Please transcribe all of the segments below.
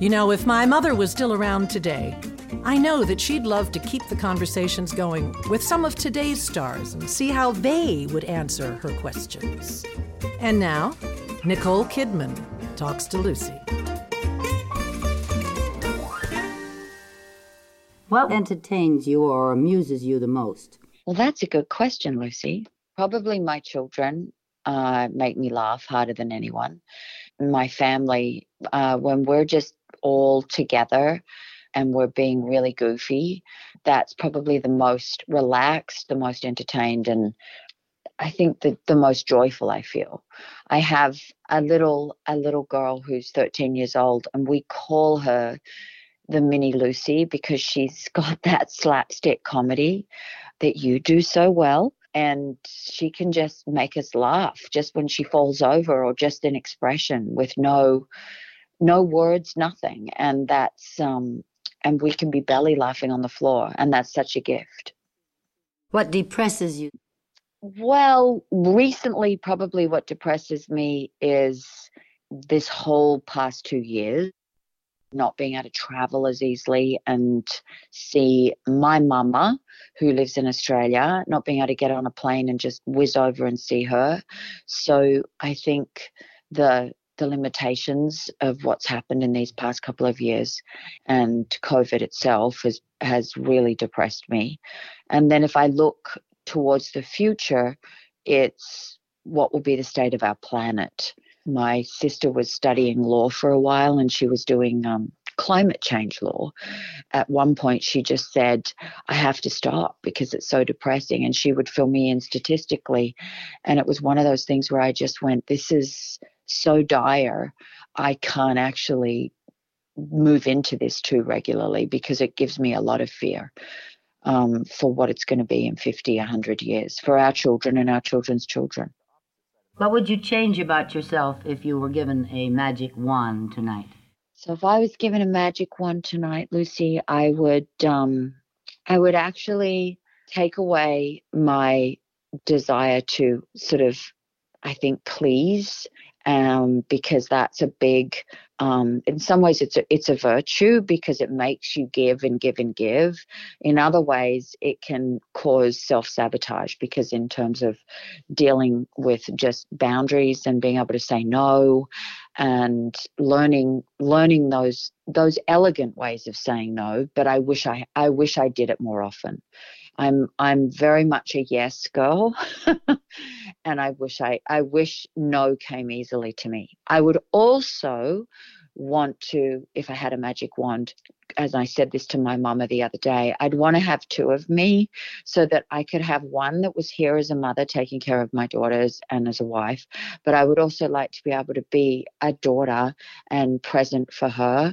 You know, if my mother was still around today, I know that she'd love to keep the conversations going with some of today's stars and see how they would answer her questions. And now, Nicole Kidman talks to Lucy. What entertains you or amuses you the most? Well, that's a good question, Lucy. Probably my children uh, make me laugh harder than anyone. My family, uh, when we're just all together and we're being really goofy, that's probably the most relaxed, the most entertained, and I think the, the most joyful I feel. I have a little a little girl who's 13 years old, and we call her the mini Lucy because she's got that slapstick comedy that you do so well. And she can just make us laugh just when she falls over or just an expression with no no words, nothing. And that's um and we can be belly laughing on the floor and that's such a gift. What depresses you? Well, recently probably what depresses me is this whole past 2 years not being able to travel as easily and see my mama who lives in Australia, not being able to get on a plane and just whiz over and see her. So I think the the limitations of what's happened in these past couple of years and COVID itself has has really depressed me. And then if I look towards the future, it's what will be the state of our planet my sister was studying law for a while and she was doing um, climate change law. At one point, she just said, I have to stop because it's so depressing. And she would fill me in statistically. And it was one of those things where I just went, This is so dire. I can't actually move into this too regularly because it gives me a lot of fear. Um, for what it's going to be in 50, 100 years for our children and our children's children. What would you change about yourself if you were given a magic wand tonight? So if I was given a magic wand tonight, Lucy, I would um I would actually take away my desire to sort of I think please um, because that's a big um, in some ways it's a, it's a virtue because it makes you give and give and give. In other ways it can cause self-sabotage because in terms of dealing with just boundaries and being able to say no and learning learning those those elegant ways of saying no but i wish i i wish i did it more often I'm I'm very much a yes girl, and I wish I I wish no came easily to me. I would also want to, if I had a magic wand, as I said this to my mama the other day, I'd want to have two of me so that I could have one that was here as a mother taking care of my daughters and as a wife. But I would also like to be able to be a daughter and present for her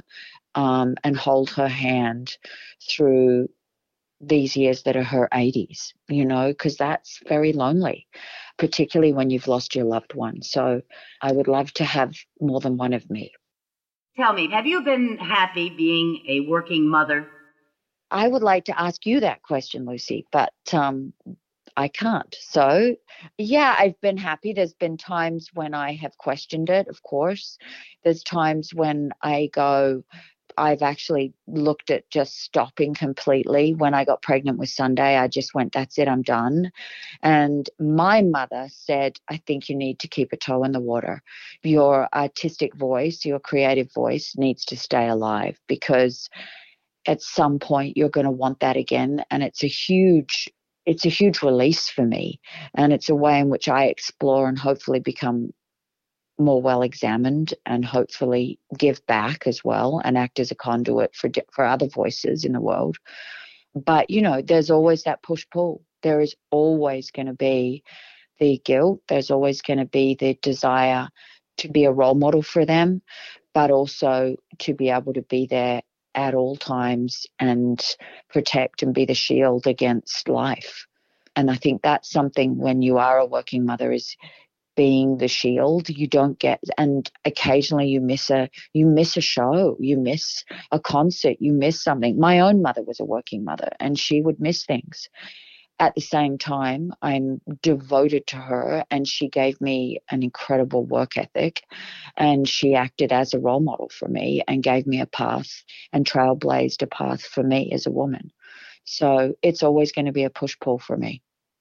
um, and hold her hand through these years that are her 80s, you know, because that's very lonely, particularly when you've lost your loved one. So I would love to have more than one of me. Tell me, have you been happy being a working mother? I would like to ask you that question, Lucy, but um, I can't. So, yeah, I've been happy. There's been times when I have questioned it, of course. There's times when I go, I've actually looked at just stopping completely. When I got pregnant with Sunday, I just went, that's it, I'm done. And my mother said, I think you need to keep a toe in the water. Your artistic voice, your creative voice needs to stay alive because at some point you're going to want that again. And it's a huge it's a huge release for me and it's a way in which I explore and hopefully become more well examined and hopefully give back as well and act as a conduit for for other voices in the world. But you know there's always that push pull there is always going to be the guilt. There's always going to be the desire to be a role model for them but also to be able to be there at all times and protect and be the shield against life. And i think that's something when you are a working mother is being the shield you don't get and occasionally you miss a you miss a show you miss a concert you miss something my own mother was a working mother and she would miss things at the same time, I'm devoted to her, and she gave me an incredible work ethic. And she acted as a role model for me and gave me a path and trailblazed a path for me as a woman. So it's always going to be a push pull for me.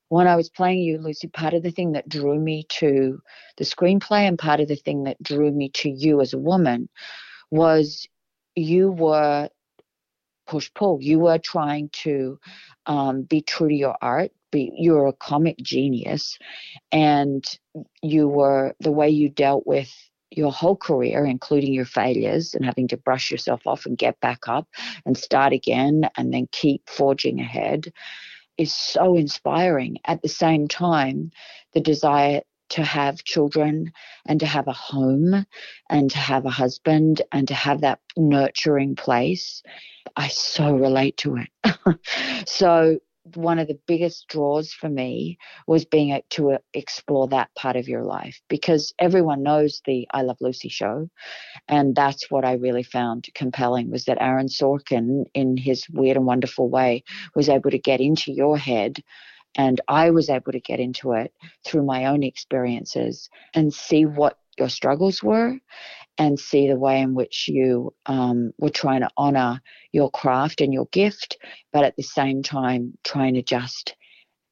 When I was playing you, Lucy, part of the thing that drew me to the screenplay and part of the thing that drew me to you as a woman was you were push pull. You were trying to um, be true to your art. Be you're a comic genius, and you were the way you dealt with your whole career, including your failures and having to brush yourself off and get back up and start again and then keep forging ahead is so inspiring. At the same time, the desire to have children and to have a home and to have a husband and to have that nurturing place I so relate to it. so one of the biggest draws for me was being to uh, explore that part of your life because everyone knows the I Love Lucy show and that's what I really found compelling was that Aaron Sorkin in his weird and wonderful way was able to get into your head and I was able to get into it through my own experiences and see what your struggles were and see the way in which you um, were trying to honor your craft and your gift, but at the same time trying to just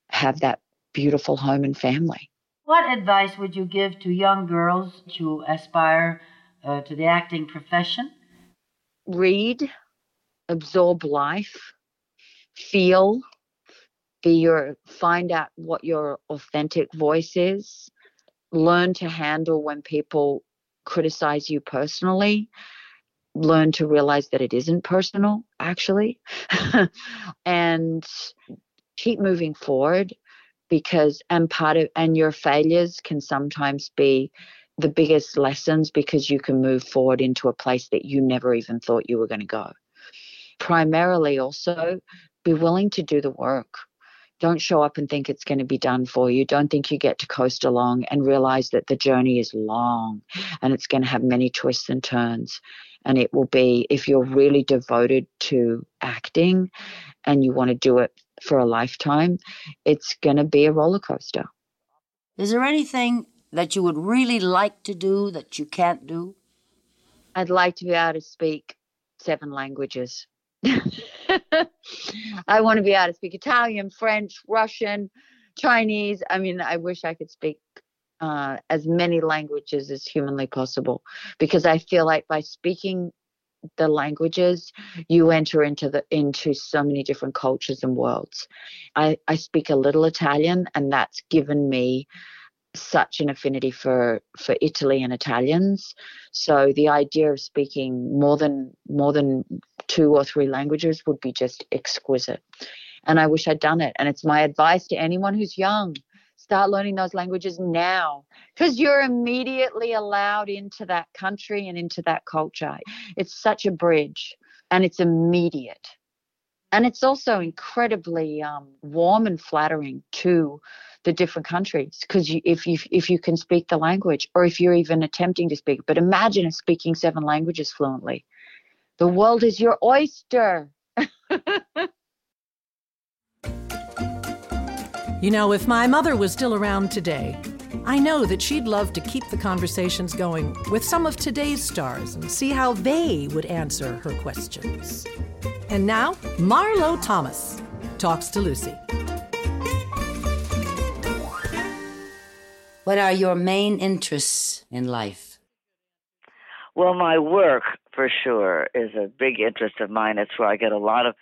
have that beautiful home and family. What advice would you give to young girls to aspire uh, to the acting profession? Read, absorb life, feel, be your find out what your authentic voice is, learn to handle when people criticize you personally learn to realize that it isn't personal actually and keep moving forward because and part of and your failures can sometimes be the biggest lessons because you can move forward into a place that you never even thought you were going to go. Primarily also be willing to do the work don't show up and think it's going to be done for you. Don't think you get to coast along and realize that the journey is long and it's going to have many twists and turns. And it will be, if you're really devoted to acting and you want to do it for a lifetime, it's going to be a roller coaster. Is there anything that you would really like to do that you can't do? I'd like to be able to speak seven languages. I want to be able to speak Italian, French, Russian, Chinese. I mean, I wish I could speak uh, as many languages as humanly possible because I feel like by speaking the languages you enter into the into so many different cultures and worlds i i speak a little italian and that's given me such an affinity for for Italy and Italians. So the idea of speaking more than more than two or three languages would be just exquisite. And I wish I'd done it. And it's my advice to anyone who's young. Start learning those languages now because you're immediately allowed into that country and into that culture. It's such a bridge and it's immediate. And it's also incredibly um, warm and flattering to the different countries because if you if you can speak the language or if you're even attempting to speak but imagine speaking seven languages fluently the world is your oyster you know if my mother was still around today I know that she'd love to keep the conversations going with some of today's stars and see how they would answer her questions. And now, Marlo Thomas talks to Lucy. What are your main interests in life? Well, my work, for sure, is a big interest of mine. It's where I get a lot of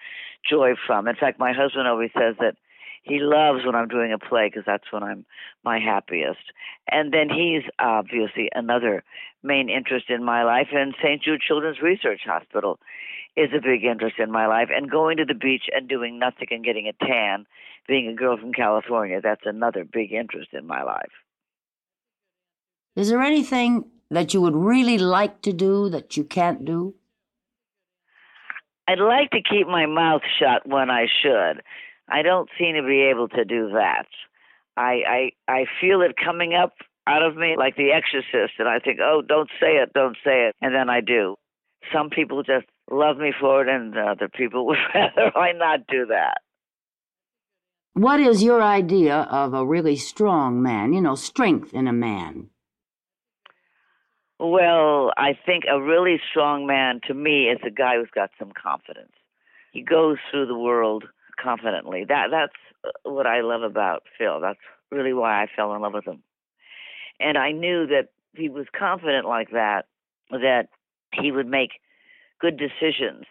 joy from. In fact, my husband always says that he loves when I'm doing a play because that's when I'm my happiest. And then he's obviously another main interest in my life. And St. Jude Children's Research Hospital is a big interest in my life. And going to the beach and doing nothing and getting a tan, being a girl from California, that's another big interest in my life. Is there anything that you would really like to do that you can't do? I'd like to keep my mouth shut when I should. I don't seem to be able to do that. I I I feel it coming up out of me like the exorcist and I think, "Oh, don't say it, don't say it." And then I do. Some people just love me for it and other people would rather I not do that. What is your idea of a really strong man? You know, strength in a man. Well, I think a really strong man to me is a guy who's got some confidence. He goes through the world confidently. That that's uh, what I love about Phil. That's really why I fell in love with him. And I knew that he was confident like that that he would make good decisions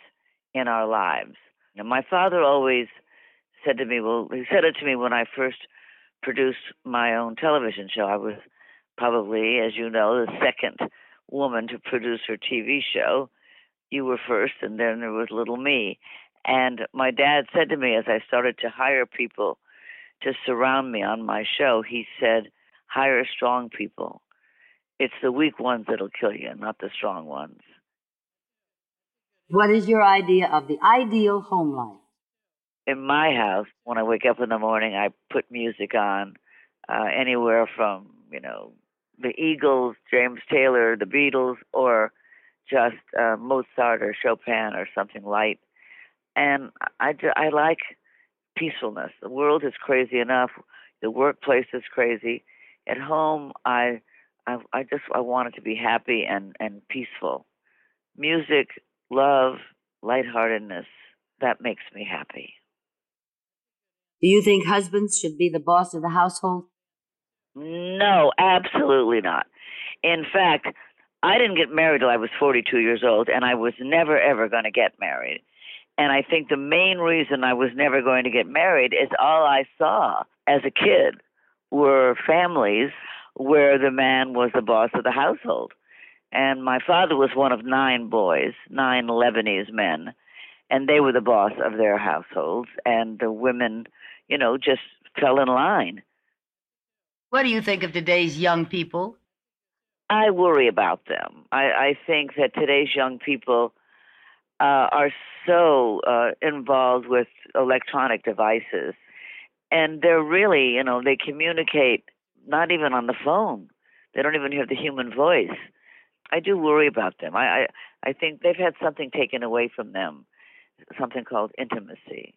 in our lives. And my father always said to me, well, he said it to me when I first produced my own television show. I was probably, as you know, the second woman to produce her TV show. You were first, and then there was little me. And my dad said to me as I started to hire people to surround me on my show, he said, hire strong people. It's the weak ones that'll kill you, not the strong ones. What is your idea of the ideal home life? In my house, when I wake up in the morning, I put music on, uh, anywhere from, you know, the Eagles, James Taylor, the Beatles, or just uh, Mozart or Chopin or something light and I, I like peacefulness. The world is crazy enough. The workplace is crazy. At home, I, I, I just I want it to be happy and and peaceful. Music, love, lightheartedness. That makes me happy. Do you think husbands should be the boss of the household? No, absolutely not. In fact, I didn't get married till I was 42 years old, and I was never ever going to get married. And I think the main reason I was never going to get married is all I saw as a kid were families where the man was the boss of the household. And my father was one of nine boys, nine Lebanese men, and they were the boss of their households, and the women, you know, just fell in line. What do you think of today's young people? I worry about them. I, I think that today's young people uh, are so uh, involved with electronic devices, and they're really, you know, they communicate not even on the phone. They don't even hear the human voice. I do worry about them. I, I I think they've had something taken away from them, something called intimacy.